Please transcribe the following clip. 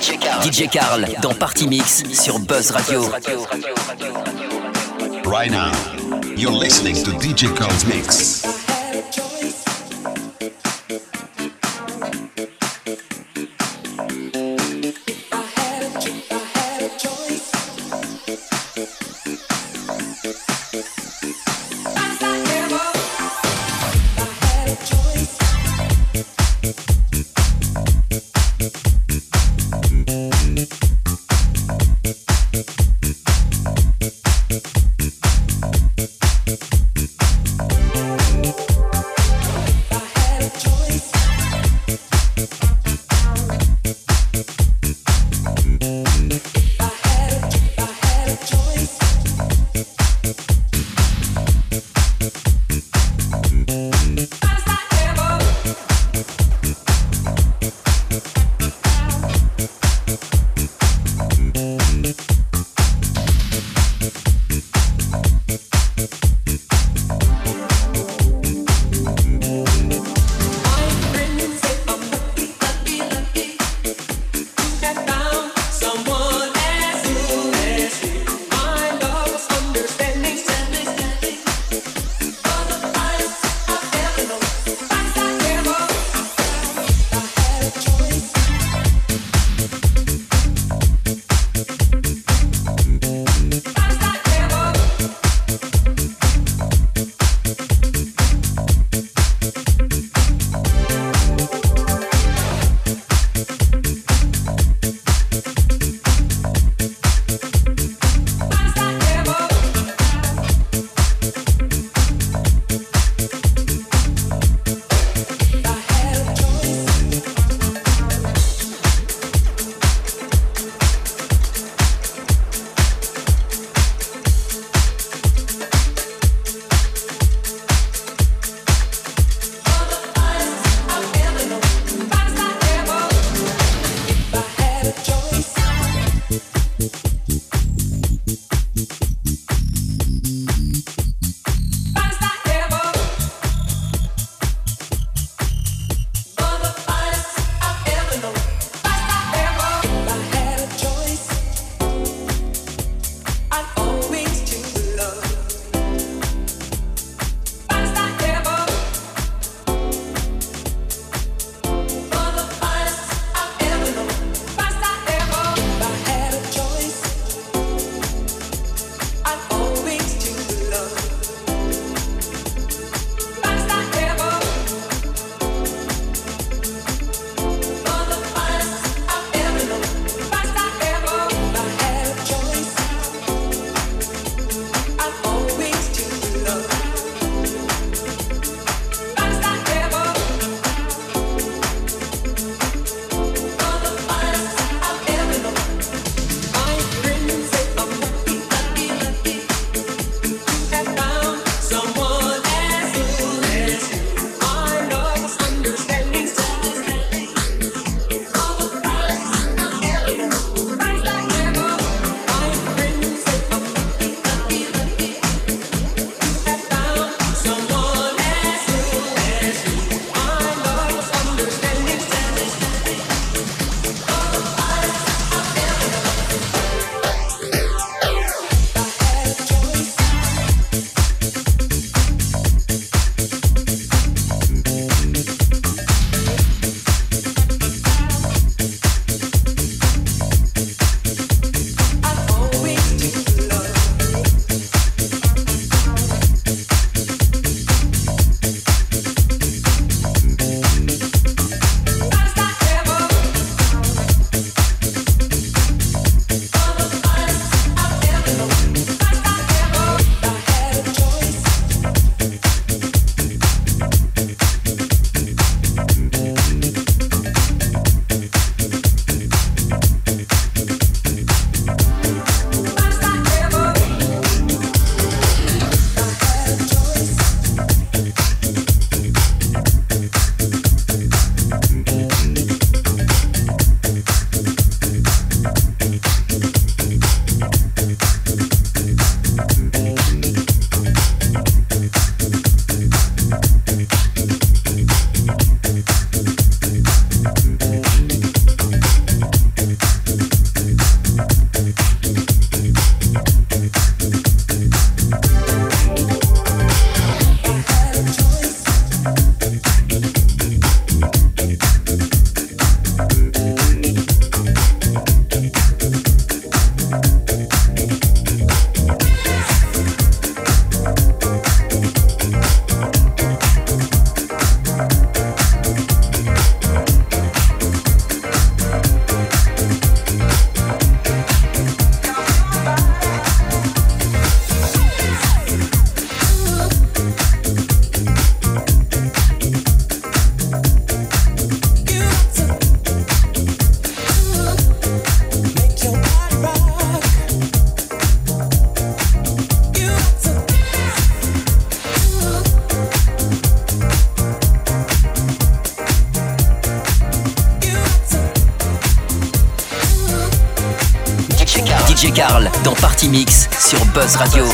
DJ Carl dans Party Mix sur Buzz Radio. Right now, you're listening to DJ Carl's Mix. Mix sur Buzz Radio.